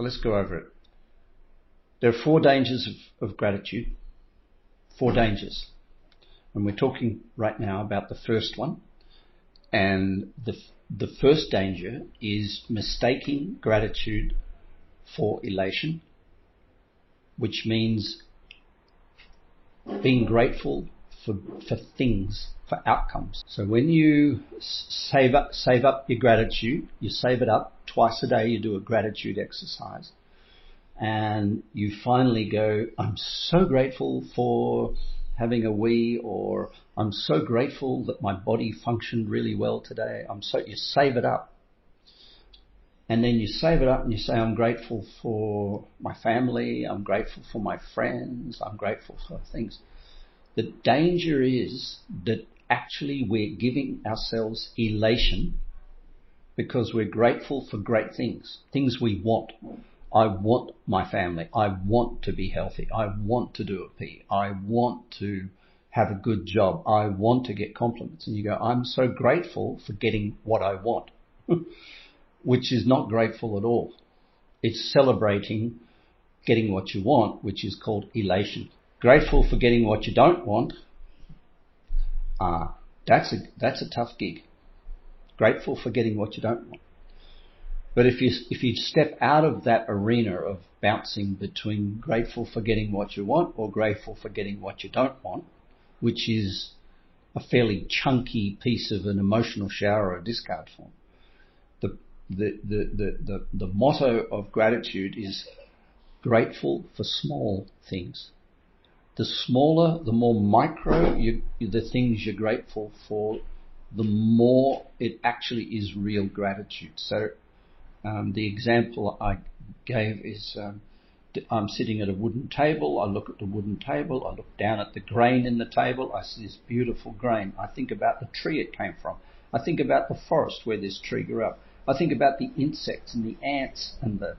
Let's go over it. There are four dangers of, of gratitude. Four dangers. And we're talking right now about the first one. And the, the first danger is mistaking gratitude for elation, which means being grateful for, for things, for outcomes. So when you save up, save up your gratitude, you save it up twice a day, you do a gratitude exercise and you finally go, I'm so grateful for having a wee or I'm so grateful that my body functioned really well today. I'm so, you save it up. And then you save it up and you say, I'm grateful for my family. I'm grateful for my friends. I'm grateful for things. The danger is that actually we're giving ourselves elation because we're grateful for great things, things we want. I want my family. I want to be healthy. I want to do a P. I want to have a good job. I want to get compliments. And you go, I'm so grateful for getting what I want, which is not grateful at all. It's celebrating getting what you want, which is called elation. Grateful for getting what you don't want. Ah, uh, that's a, that's a tough gig. Grateful for getting what you don't want. But if you, if you step out of that arena of bouncing between grateful for getting what you want or grateful for getting what you don't want, which is a fairly chunky piece of an emotional shower or discard form, the, the, the, the, the, the motto of gratitude is grateful for small things. The smaller, the more micro you, the things you're grateful for, the more it actually is real gratitude. So um, the example I gave is um, I'm sitting at a wooden table. I look at the wooden table. I look down at the grain in the table. I see this beautiful grain. I think about the tree it came from. I think about the forest where this tree grew up. I think about the insects and the ants and the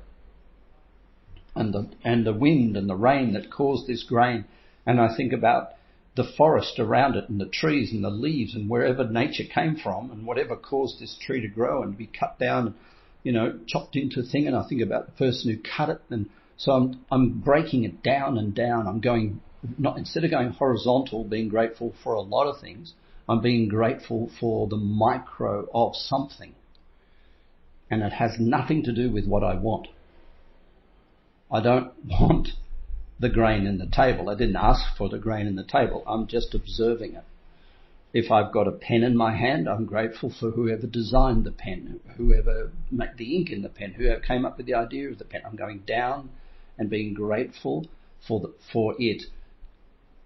and the and the wind and the rain that caused this grain. And I think about the forest around it and the trees and the leaves and wherever nature came from and whatever caused this tree to grow and be cut down you know, chopped into a thing and I think about the person who cut it and so I'm, I'm breaking it down and down. I'm going, not, instead of going horizontal, being grateful for a lot of things, I'm being grateful for the micro of something. And it has nothing to do with what I want. I don't want the grain in the table. I didn't ask for the grain in the table. I'm just observing it. If I've got a pen in my hand, I'm grateful for whoever designed the pen, whoever made the ink in the pen, whoever came up with the idea of the pen. I'm going down and being grateful for the, for it.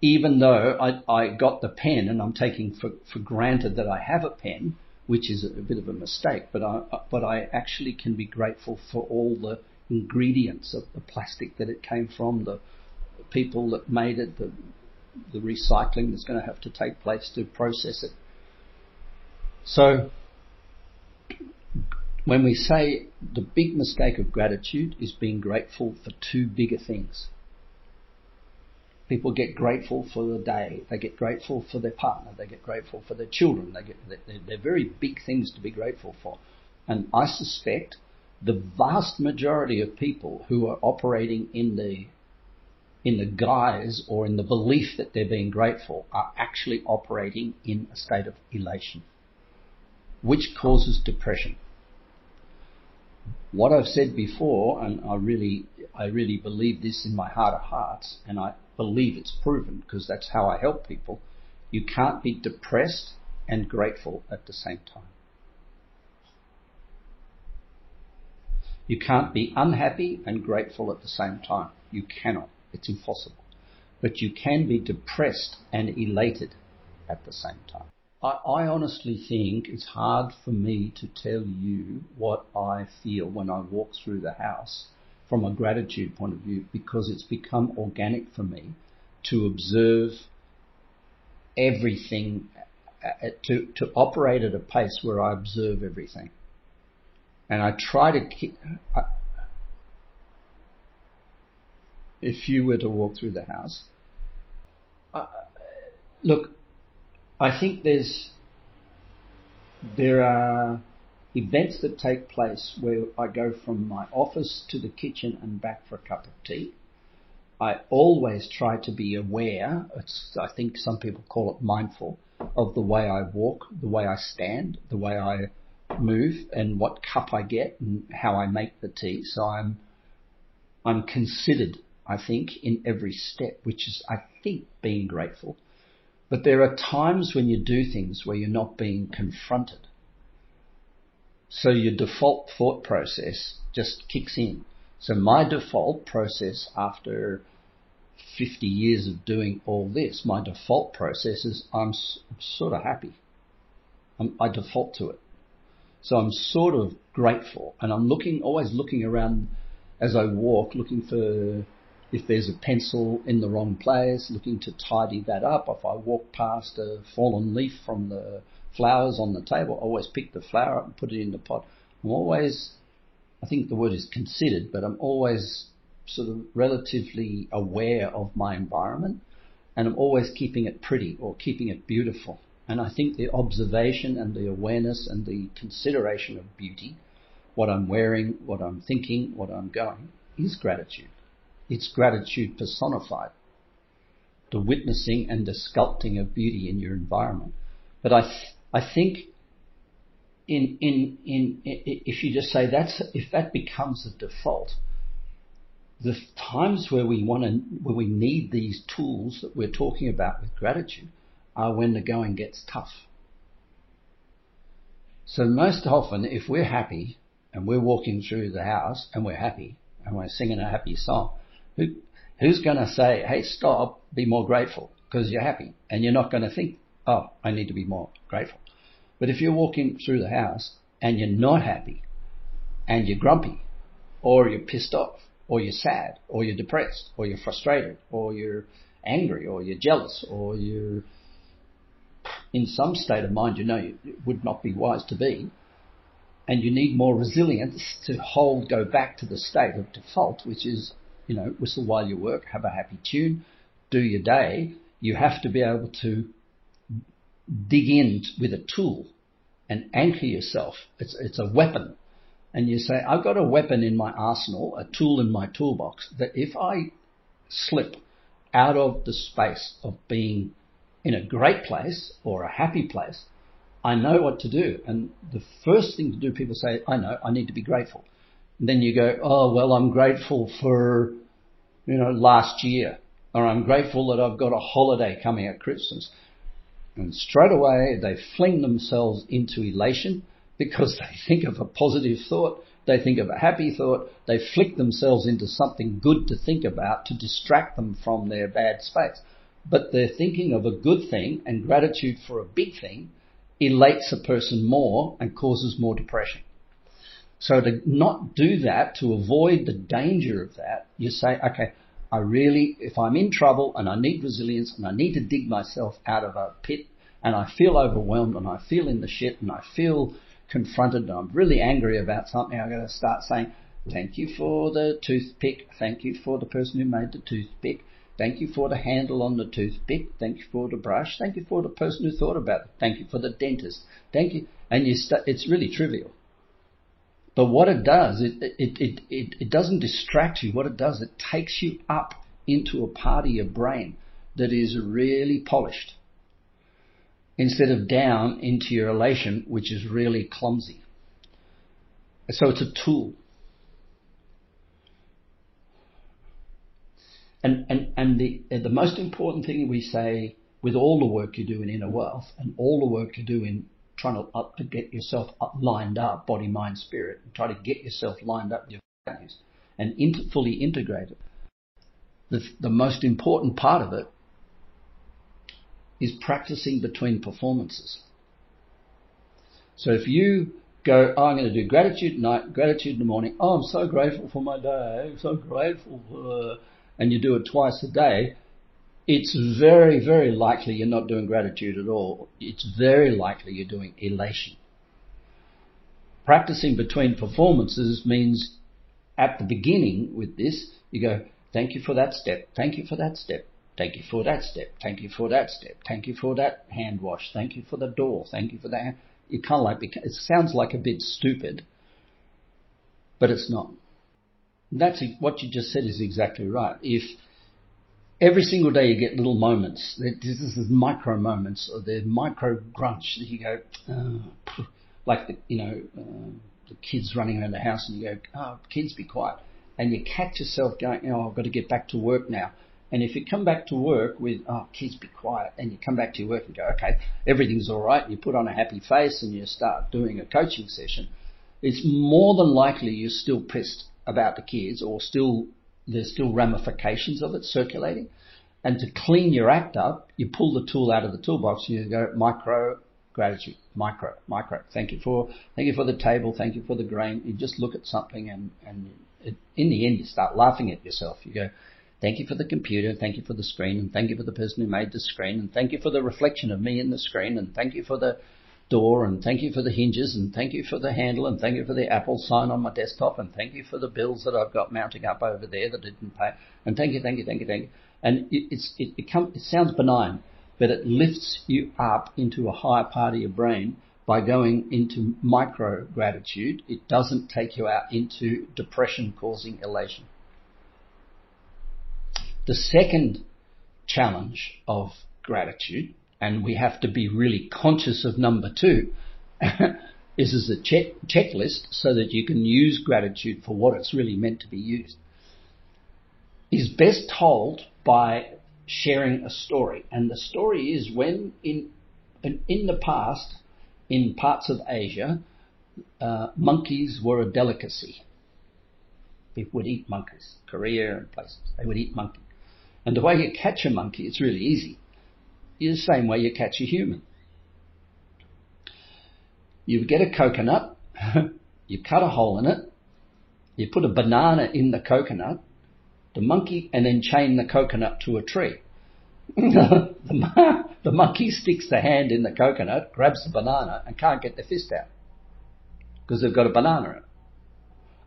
Even though I, I got the pen and I'm taking for, for granted that I have a pen, which is a, a bit of a mistake, but I, but I actually can be grateful for all the ingredients of the plastic that it came from, the people that made it, the the recycling that's going to have to take place to process it. So, when we say the big mistake of gratitude is being grateful for two bigger things. People get grateful for the day. They get grateful for their partner. They get grateful for their children. They get, they're, they're very big things to be grateful for. And I suspect the vast majority of people who are operating in the in the guise or in the belief that they're being grateful are actually operating in a state of elation, which causes depression. What I've said before, and I really, I really believe this in my heart of hearts, and I believe it's proven because that's how I help people. You can't be depressed and grateful at the same time. You can't be unhappy and grateful at the same time. You cannot. It's impossible. But you can be depressed and elated at the same time. I, I honestly think it's hard for me to tell you what I feel when I walk through the house from a gratitude point of view because it's become organic for me to observe everything, uh, to, to operate at a pace where I observe everything. And I try to keep, if you were to walk through the house. Uh, look, I think there's there are events that take place where I go from my office to the kitchen and back for a cup of tea. I always try to be aware, I think some people call it mindful, of the way I walk, the way I stand, the way I move and what cup I get and how I make the tea. So I'm, I'm considered, I think, in every step, which is, I think, being grateful. But there are times when you do things where you're not being confronted. So your default thought process just kicks in. So my default process after 50 years of doing all this, my default process is I'm sort of happy. I'm, I default to it. So I'm sort of grateful and I'm looking, always looking around as I walk, looking for if there's a pencil in the wrong place, looking to tidy that up. If I walk past a fallen leaf from the flowers on the table, I always pick the flower up and put it in the pot. I'm always, I think the word is considered, but I'm always sort of relatively aware of my environment and I'm always keeping it pretty or keeping it beautiful. And I think the observation and the awareness and the consideration of beauty, what I'm wearing, what I'm thinking, what I'm going, is gratitude. It's gratitude personified. The witnessing and the sculpting of beauty in your environment. But I, th- I think in, in, in, if you just say that's, if that becomes a default, the times where we want to, where we need these tools that we're talking about with gratitude are when the going gets tough. So most often, if we're happy and we're walking through the house and we're happy and we're singing a happy song, who, who's going to say, hey, stop, be more grateful because you're happy and you're not going to think, oh, I need to be more grateful. But if you're walking through the house and you're not happy and you're grumpy or you're pissed off or you're sad or you're depressed or you're frustrated or you're angry or you're jealous or you're in some state of mind you know it would not be wise to be and you need more resilience to hold, go back to the state of default, which is, you know, whistle while you work, have a happy tune, do your day. You have to be able to dig in with a tool and anchor yourself. It's, it's a weapon and you say, I've got a weapon in my arsenal, a tool in my toolbox, that if I slip out of the space of being in a great place or a happy place, I know what to do. And the first thing to do, people say, I know, I need to be grateful. And then you go, oh, well, I'm grateful for, you know, last year, or I'm grateful that I've got a holiday coming at Christmas. And straight away they fling themselves into elation because they think of a positive thought, they think of a happy thought, they flick themselves into something good to think about to distract them from their bad space. But they're thinking of a good thing and gratitude for a big thing elates a person more and causes more depression. So to not do that, to avoid the danger of that, you say, okay, I really, if I'm in trouble and I need resilience and I need to dig myself out of a pit and I feel overwhelmed and I feel in the shit and I feel confronted and I'm really angry about something, I'm going to start saying, thank you for the toothpick. Thank you for the person who made the toothpick. Thank you for the handle on the toothpick. Thank you for the brush. Thank you for the person who thought about it. Thank you for the dentist. Thank you. And you st- it's really trivial. But what it does, it, it, it, it, it doesn't distract you. What it does, it takes you up into a part of your brain that is really polished instead of down into your elation, which is really clumsy. So it's a tool. And, and, and the, the most important thing we say with all the work you do in inner wealth and all the work you do in trying to, up, to get yourself up, lined up, body, mind, spirit, and try to get yourself lined up with your values and fully integrated. The, the most important part of it is practicing between performances. So if you go, oh, I'm going to do gratitude night, gratitude in the morning. Oh, I'm so grateful for my day. I'm so grateful for, and you do it twice a day. It's very, very likely you're not doing gratitude at all. It's very likely you're doing elation. Practicing between performances means at the beginning with this, you go, thank you for that step. Thank you for that step. Thank you for that step. Thank you for that step. Thank you for that hand wash. Thank you for the door. Thank you for that. you kind of like, it sounds like a bit stupid, but it's not. That's what you just said is exactly right. If every single day you get little moments, this is micro moments, or the micro grunch that you go, oh, like the, you know, uh, the kids running around the house and you go, oh, kids be quiet. And you catch yourself going, oh, I've got to get back to work now. And if you come back to work with, oh, kids be quiet, and you come back to your work and go, okay, everything's all right, and you put on a happy face and you start doing a coaching session, it's more than likely you're still pissed about the kids or still, there's still ramifications of it circulating. And to clean your act up, you pull the tool out of the toolbox and you go micro gratitude, micro, micro. Thank you for, thank you for the table. Thank you for the grain. You just look at something and, and it, in the end you start laughing at yourself. You go, Thank you for the computer, thank you for the screen, and thank you for the person who made the screen, and thank you for the reflection of me in the screen, and thank you for the door, and thank you for the hinges, and thank you for the handle, and thank you for the Apple sign on my desktop, and thank you for the bills that I've got mounting up over there that didn't pay, and thank you, thank you, thank you, thank you. And it, it's, it, it, come, it sounds benign, but it lifts you up into a higher part of your brain by going into micro gratitude. It doesn't take you out into depression causing elation. The second challenge of gratitude, and we have to be really conscious of number two, This is a check, checklist so that you can use gratitude for what it's really meant to be used, is best told by sharing a story. And the story is when in, in the past, in parts of Asia, uh, monkeys were a delicacy. People would eat monkeys. Korea and places, they would eat monkeys. And the way you catch a monkey, it's really easy. The same way you catch a human. You get a coconut, you cut a hole in it, you put a banana in the coconut, the monkey, and then chain the coconut to a tree. the, the monkey sticks the hand in the coconut, grabs the banana, and can't get the fist out because they've got a banana in it.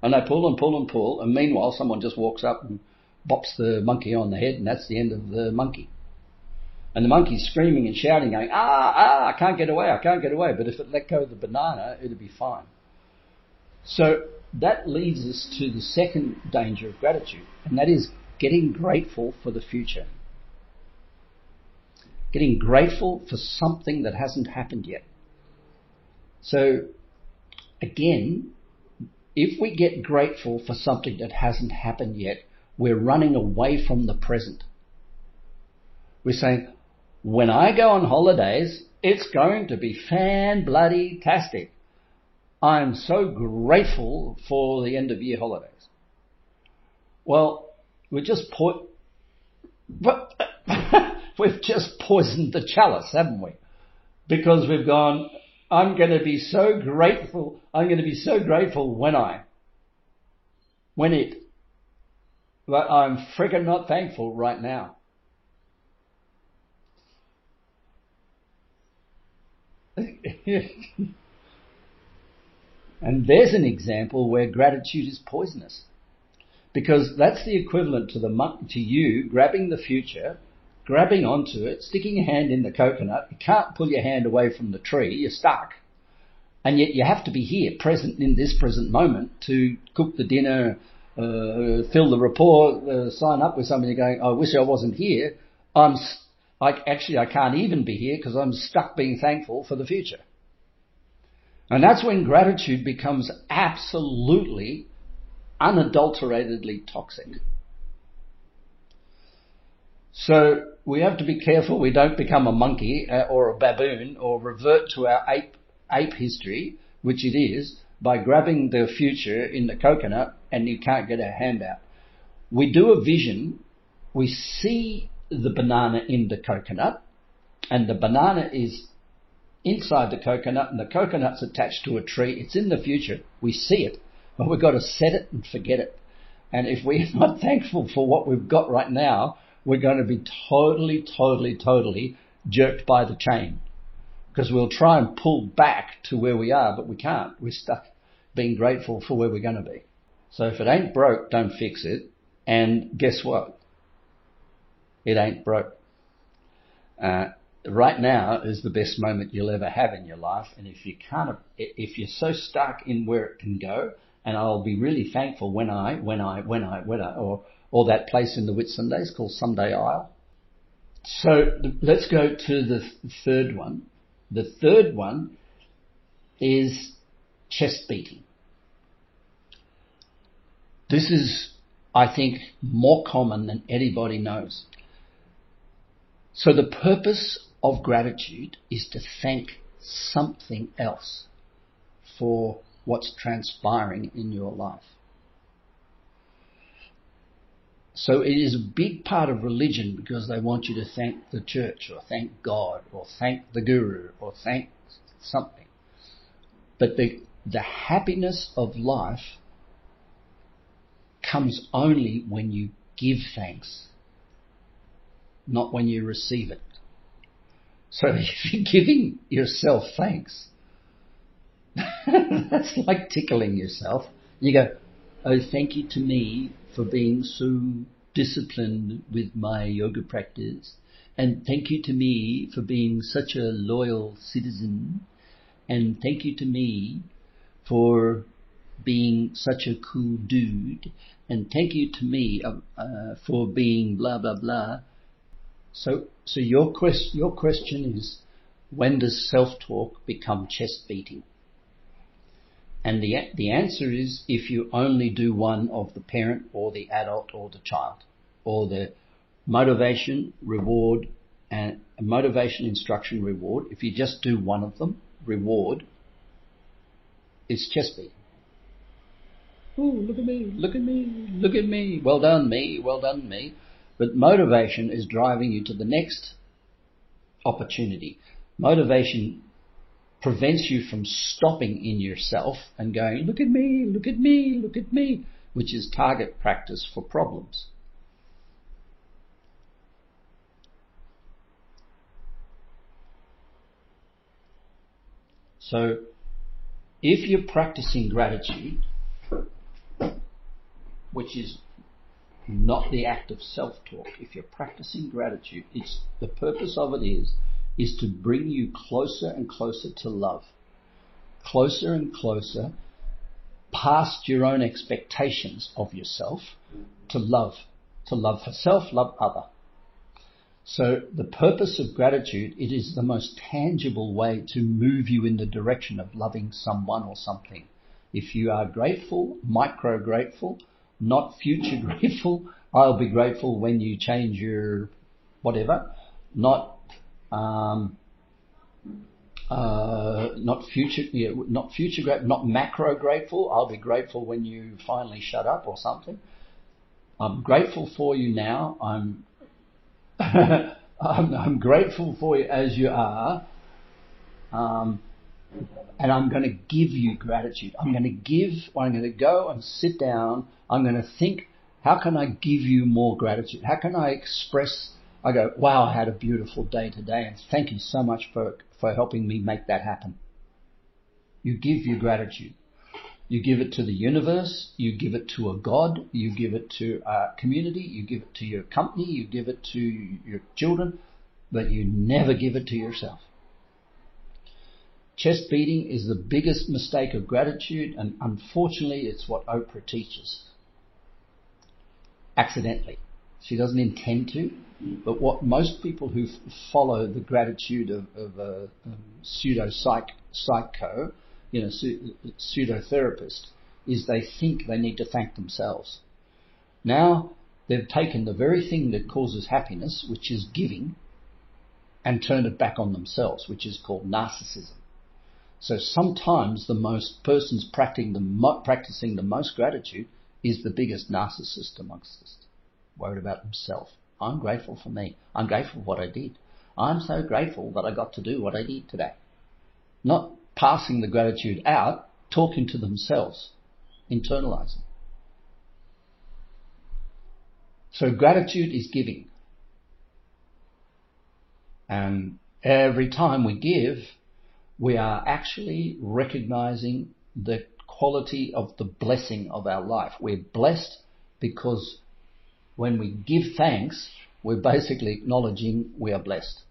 And they pull and pull and pull, and meanwhile, someone just walks up and bops the monkey on the head, and that's the end of the monkey. And the monkey's screaming and shouting, going, ah, ah, I can't get away, I can't get away. But if it let go of the banana, it'd be fine. So that leads us to the second danger of gratitude, and that is getting grateful for the future. Getting grateful for something that hasn't happened yet. So, again, if we get grateful for something that hasn't happened yet, we're running away from the present. We're saying, when I go on holidays, it's going to be fan bloody tastic. I'm so grateful for the end of year holidays. Well, we just put, but we've just poisoned the chalice, haven't we? Because we've gone, I'm going to be so grateful, I'm going to be so grateful when I, when it, but I'm friggin' not thankful right now. and there's an example where gratitude is poisonous. Because that's the equivalent to the to you grabbing the future, grabbing onto it, sticking your hand in the coconut. You can't pull your hand away from the tree. You're stuck. And yet you have to be here, present in this present moment to cook the dinner, uh, fill the report, uh, sign up with somebody going, I wish I wasn't here. I'm, I, actually I can't even be here because I'm stuck being thankful for the future. And that's when gratitude becomes absolutely, unadulteratedly toxic. So we have to be careful we don't become a monkey uh, or a baboon or revert to our ape, ape history, which it is, by grabbing the future in the coconut and you can't get a hand out. We do a vision, we see the banana in the coconut, and the banana is inside the coconut and the coconut's attached to a tree. It's in the future. We see it, but we've got to set it and forget it. And if we're not thankful for what we've got right now, we're going to be totally, totally, totally jerked by the chain. Because we'll try and pull back to where we are, but we can't. We're stuck being grateful for where we're going to be. So if it ain't broke, don't fix it. And guess what? It ain't broke. Uh, right now is the best moment you'll ever have in your life. And if you can't, if you're so stuck in where it can go, and I'll be really thankful when I, when I, when I, when I, or, or that place in the Whitsundays called Sunday Isle. So let's go to the third one. The third one is chest beating. This is, I think, more common than anybody knows. So the purpose of gratitude is to thank something else for what's transpiring in your life. So it is a big part of religion because they want you to thank the church or thank God or thank the guru or thank something. But the, the happiness of life comes only when you give thanks, not when you receive it. So if you're giving yourself thanks, that's like tickling yourself. You go, oh, thank you to me for being so disciplined with my yoga practice. And thank you to me for being such a loyal citizen. And thank you to me for being such a cool dude. And thank you to me uh, uh, for being blah, blah, blah. So, so your, quest, your question is, when does self-talk become chest beating? And the, the answer is if you only do one of the parent or the adult or the child or the motivation, reward and motivation, instruction, reward. If you just do one of them, reward, it's chest beating. Oh, look at me, look at me, look at me. Well done, me, well done, me. But motivation is driving you to the next opportunity. Motivation prevents you from stopping in yourself and going, look at me, look at me, look at me, which is target practice for problems. So, if you're practicing gratitude, which is not the act of self-talk, if you're practicing gratitude, it's the purpose of it is is to bring you closer and closer to love. Closer and closer past your own expectations of yourself to love. To love for self, love other. So the purpose of gratitude, it is the most tangible way to move you in the direction of loving someone or something. If you are grateful, micro grateful, not future grateful, I'll be grateful when you change your whatever, not um, uh, not future, yeah, not future grateful, not macro grateful. I'll be grateful when you finally shut up or something. I'm grateful for you now. I'm, I'm, I'm, grateful for you as you are. Um, and I'm going to give you gratitude. I'm going to give, I'm going to go and sit down. I'm going to think, how can I give you more gratitude? How can I express I go, wow, I had a beautiful day today and thank you so much for, for helping me make that happen. You give your gratitude. You give it to the universe, you give it to a God, you give it to a community, you give it to your company, you give it to your children, but you never give it to yourself. Chest beating is the biggest mistake of gratitude and unfortunately it's what Oprah teaches. Accidentally. She doesn't intend to, but what most people who f- follow the gratitude of, of a, um, a pseudo psycho, you know, su- pseudo therapist, is they think they need to thank themselves. Now they've taken the very thing that causes happiness, which is giving, and turned it back on themselves, which is called narcissism. So sometimes the most persons practicing the, mo- practicing the most gratitude is the biggest narcissist amongst us worried about himself. I'm grateful for me. I'm grateful for what I did. I'm so grateful that I got to do what I did today. Not passing the gratitude out, talking to themselves, internalizing. So gratitude is giving. And every time we give, we are actually recognizing the quality of the blessing of our life. We're blessed because when we give thanks, we're basically acknowledging we are blessed.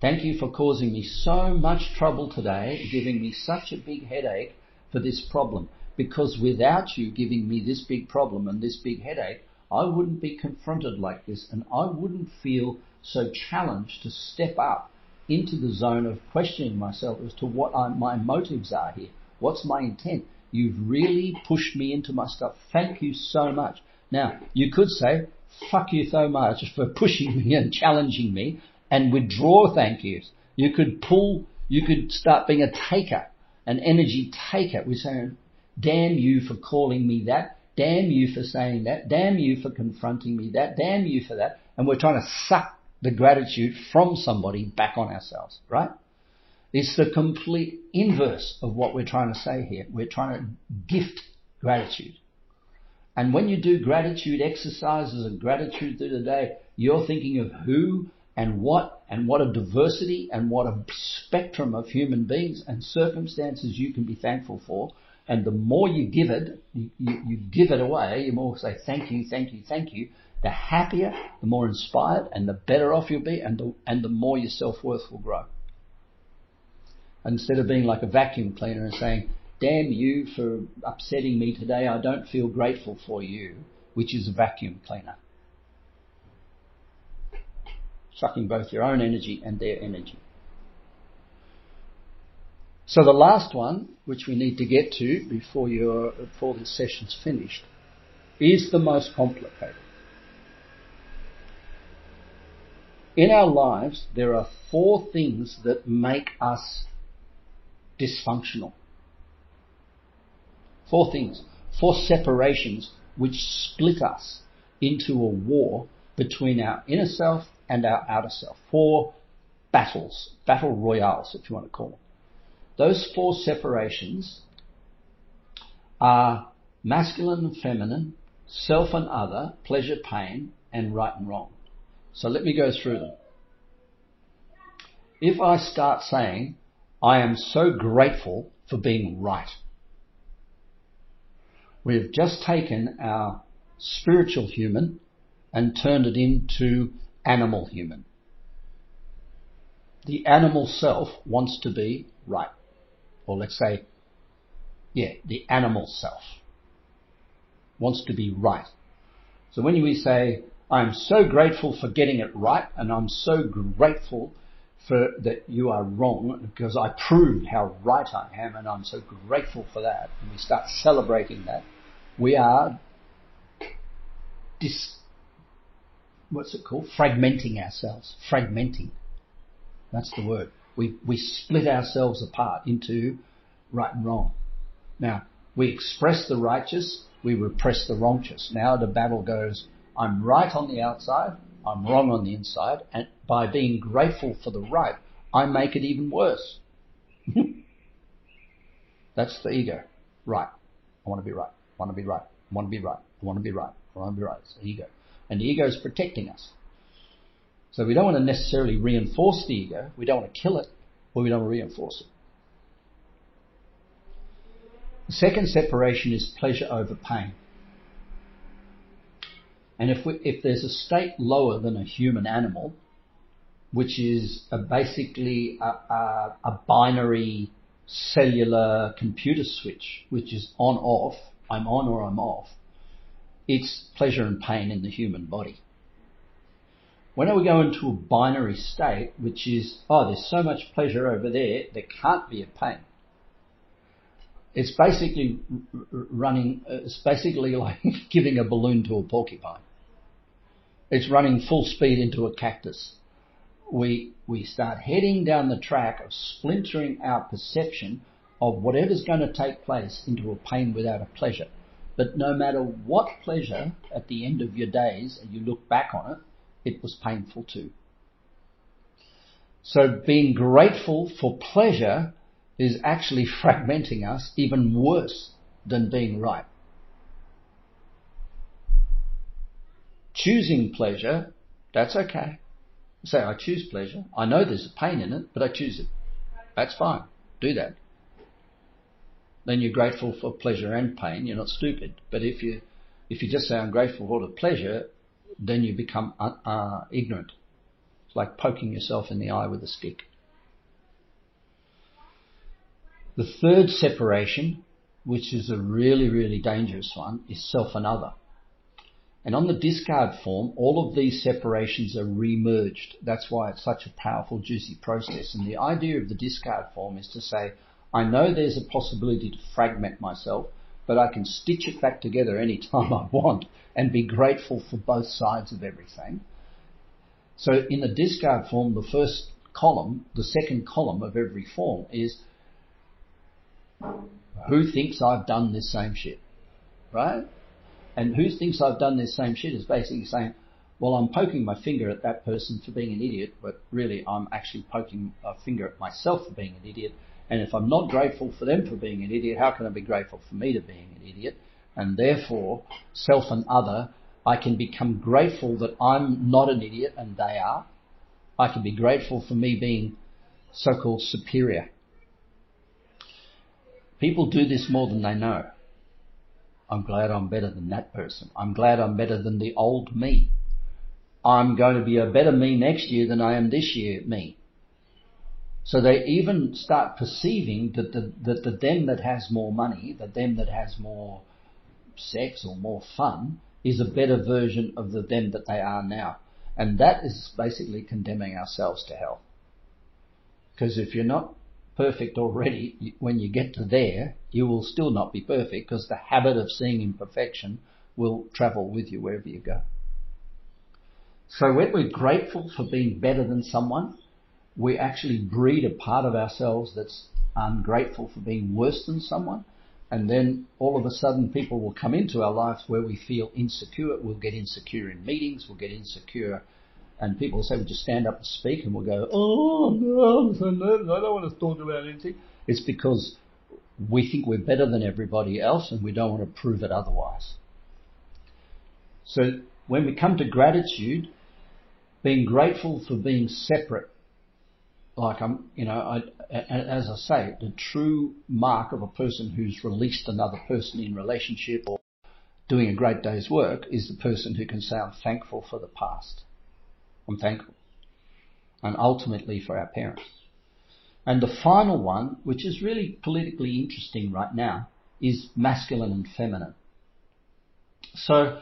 Thank you for causing me so much trouble today, giving me such a big headache for this problem. Because without you giving me this big problem and this big headache, I wouldn't be confronted like this and I wouldn't feel so challenged to step up into the zone of questioning myself as to what I, my motives are here. What's my intent? You've really pushed me into my stuff. Thank you so much. Now, you could say, fuck you so much for pushing me and challenging me and withdraw thank yous. You could pull, you could start being a taker, an energy taker. We're saying, damn you for calling me that. Damn you for saying that. Damn you for confronting me that. Damn you for that. And we're trying to suck the gratitude from somebody back on ourselves, right? It's the complete inverse of what we're trying to say here. We're trying to gift gratitude. And when you do gratitude exercises and gratitude through the day, you're thinking of who and what and what a diversity and what a spectrum of human beings and circumstances you can be thankful for. And the more you give it, you, you, you give it away, you more say thank you, thank you, thank you, the happier, the more inspired and the better off you'll be and the, and the more your self-worth will grow. Instead of being like a vacuum cleaner and saying, damn you for upsetting me today, I don't feel grateful for you, which is a vacuum cleaner. Sucking both your own energy and their energy. So the last one, which we need to get to before, your, before this session's finished, is the most complicated. In our lives, there are four things that make us dysfunctional. Four things. Four separations which split us into a war between our inner self and our outer self. Four battles, battle royales, if you want to call them. Those four separations are masculine and feminine, self and other, pleasure, pain, and right and wrong. So let me go through them. If I start saying, I am so grateful for being right. We have just taken our spiritual human and turned it into animal human. The animal self wants to be right. Or let's say, yeah, the animal self wants to be right. So when we say, I'm so grateful for getting it right and I'm so grateful for that you are wrong because I proved how right I am and I'm so grateful for that. And we start celebrating that. We are dis, what's it called? Fragmenting ourselves. Fragmenting. That's the word. We, we split ourselves apart into right and wrong. Now, we express the righteous, we repress the wrongous. Now the battle goes, I'm right on the outside, I'm wrong on the inside, and by being grateful for the right, I make it even worse. That's the ego. Right. I want to be right. I want to be right. I want to be right. I want to be right. I want to be right. It's the ego. And the ego is protecting us. So we don't want to necessarily reinforce the ego. We don't want to kill it, but we don't want to reinforce it. The second separation is pleasure over pain. And if, we, if there's a state lower than a human animal, which is a basically a, a, a binary cellular computer switch, which is on off, I'm on or I'm off, it's pleasure and pain in the human body. When we go into a binary state, which is, oh, there's so much pleasure over there, there can't be a pain. It's basically running, it's basically like giving a balloon to a porcupine. It's running full speed into a cactus. We, we start heading down the track of splintering our perception of whatever's going to take place into a pain without a pleasure. But no matter what pleasure at the end of your days and you look back on it, it was painful too. So being grateful for pleasure is actually fragmenting us even worse than being right. Choosing pleasure, that's okay. Say, I choose pleasure. I know there's a pain in it, but I choose it. That's fine. Do that. Then you're grateful for pleasure and pain. You're not stupid. But if you, if you just say, I'm grateful for the pleasure, then you become uh, uh, ignorant. It's like poking yourself in the eye with a stick. The third separation, which is a really, really dangerous one, is self and other. And on the discard form, all of these separations are remerged. That's why it's such a powerful, juicy process. And the idea of the discard form is to say, I know there's a possibility to fragment myself, but I can stitch it back together any time I want and be grateful for both sides of everything. So in the discard form, the first column, the second column of every form is who thinks I've done this same shit? Right? And who thinks I've done this same shit is basically saying, well, I'm poking my finger at that person for being an idiot, but really I'm actually poking a finger at myself for being an idiot. And if I'm not grateful for them for being an idiot, how can I be grateful for me to being an idiot? And therefore, self and other, I can become grateful that I'm not an idiot and they are. I can be grateful for me being so-called superior. People do this more than they know. I'm glad I'm better than that person. I'm glad I'm better than the old me. I'm going to be a better me next year than I am this year me. So they even start perceiving that the, that the them that has more money, the them that has more sex or more fun, is a better version of the them that they are now. And that is basically condemning ourselves to hell. Because if you're not perfect already, when you get to there, you will still not be perfect because the habit of seeing imperfection will travel with you wherever you go. So when we're grateful for being better than someone, we actually breed a part of ourselves that's ungrateful for being worse than someone. And then all of a sudden people will come into our lives where we feel insecure. We'll get insecure in meetings. We'll get insecure and people say, we just stand up and speak and we'll go, oh, no, I'm so nervous. I don't want to talk about anything. It's because we think we're better than everybody else and we don't want to prove it otherwise. So when we come to gratitude, being grateful for being separate, like I'm, you know, I, as I say, the true mark of a person who's released another person in relationship or doing a great day's work is the person who can say, I'm thankful for the past. I'm thankful. And ultimately for our parents. And the final one, which is really politically interesting right now, is masculine and feminine. So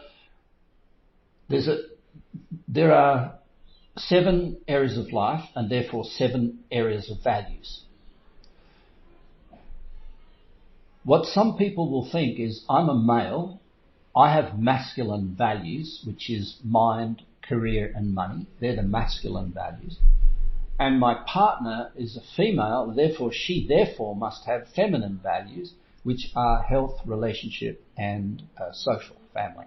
there's a, there are seven areas of life and therefore seven areas of values. What some people will think is I'm a male, I have masculine values, which is mind, career and money. They're the masculine values. And my partner is a female, therefore she therefore must have feminine values, which are health, relationship and uh, social, family.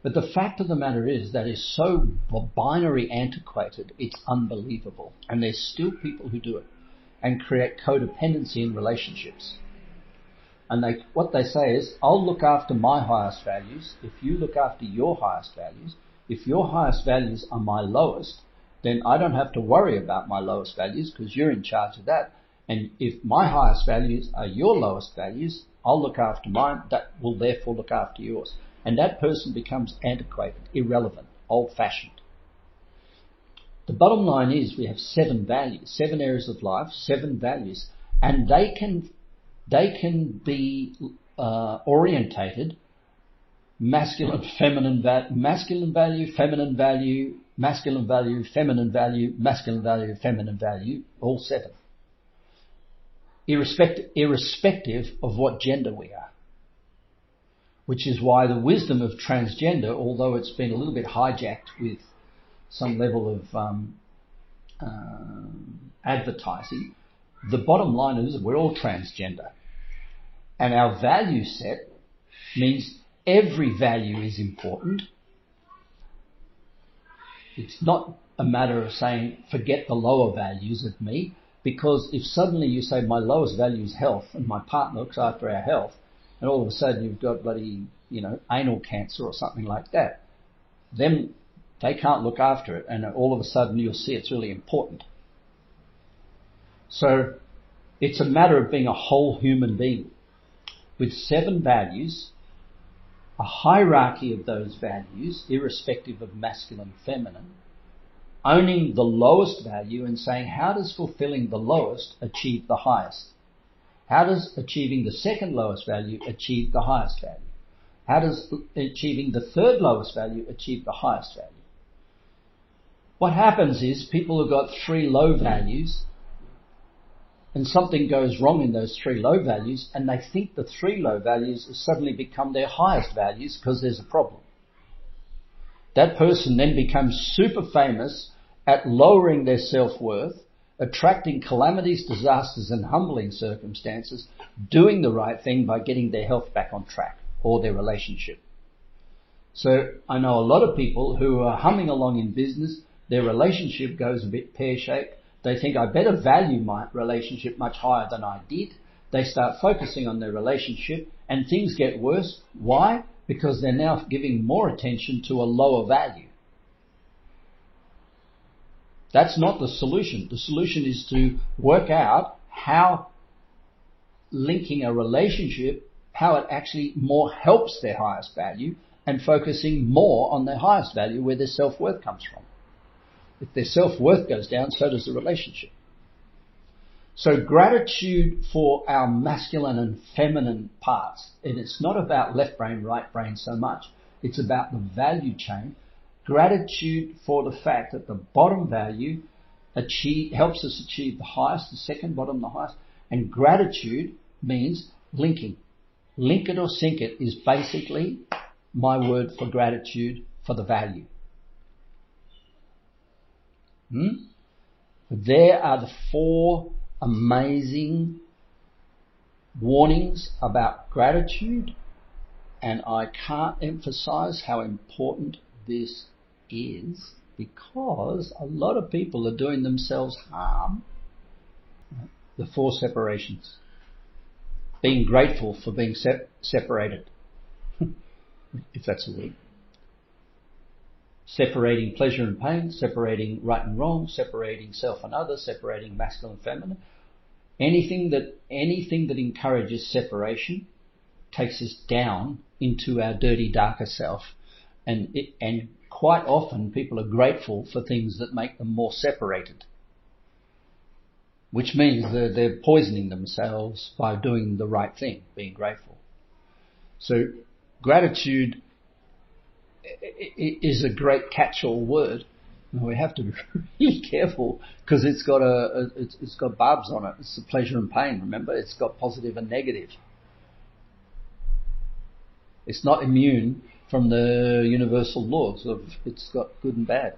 But the fact of the matter is that is so binary antiquated, it's unbelievable. And there's still people who do it and create codependency in relationships. And they, what they say is, I'll look after my highest values if you look after your highest values, if your highest values are my lowest, then I don't have to worry about my lowest values because you're in charge of that. And if my highest values are your lowest values, I'll look after mine. That will therefore look after yours. And that person becomes antiquated, irrelevant, old fashioned. The bottom line is we have seven values, seven areas of life, seven values, and they can, they can be uh, orientated masculine, feminine, va- masculine value, feminine value, masculine value, feminine value, masculine value, feminine value, all seven. Irrespective, irrespective of what gender we are. Which is why the wisdom of transgender, although it's been a little bit hijacked with some level of um, uh, advertising, the bottom line is we're all transgender. And our value set means every value is important. It's not a matter of saying, forget the lower values of me, because if suddenly you say my lowest value is health and my partner looks after our health, and all of a sudden you've got bloody, you know, anal cancer or something like that, then they can't look after it, and all of a sudden you'll see it's really important. So it's a matter of being a whole human being with seven values a hierarchy of those values, irrespective of masculine, feminine, owning the lowest value and saying, how does fulfilling the lowest achieve the highest? How does achieving the second lowest value achieve the highest value? How does achieving the third lowest value achieve the highest value? What happens is people have got three low values and something goes wrong in those three low values and they think the three low values have suddenly become their highest values because there's a problem. That person then becomes super famous at lowering their self-worth, attracting calamities, disasters and humbling circumstances, doing the right thing by getting their health back on track or their relationship. So I know a lot of people who are humming along in business, their relationship goes a bit pear-shaped. They think I better value my relationship much higher than I did. They start focusing on their relationship and things get worse. Why? Because they're now giving more attention to a lower value. That's not the solution. The solution is to work out how linking a relationship, how it actually more helps their highest value and focusing more on their highest value where their self-worth comes from. If their self-worth goes down, so does the relationship. So gratitude for our masculine and feminine parts. And it's not about left brain, right brain so much. It's about the value chain. Gratitude for the fact that the bottom value achieve, helps us achieve the highest, the second bottom, the highest. And gratitude means linking. Link it or sink it is basically my word for gratitude for the value. Hmm? There are the four amazing warnings about gratitude, and I can't emphasize how important this is because a lot of people are doing themselves harm. The four separations. Being grateful for being se- separated, if that's a word separating pleasure and pain, separating right and wrong, separating self and other, separating masculine and feminine. Anything that, anything that encourages separation takes us down into our dirty, darker self. And it, and quite often people are grateful for things that make them more separated. Which means they're, they're poisoning themselves by doing the right thing, being grateful. So gratitude is a great catch-all word. We have to be really careful because it's got a, a it's, got barbs on it. It's pleasure and pain. Remember, it's got positive and negative. It's not immune from the universal laws of it's got good and bad.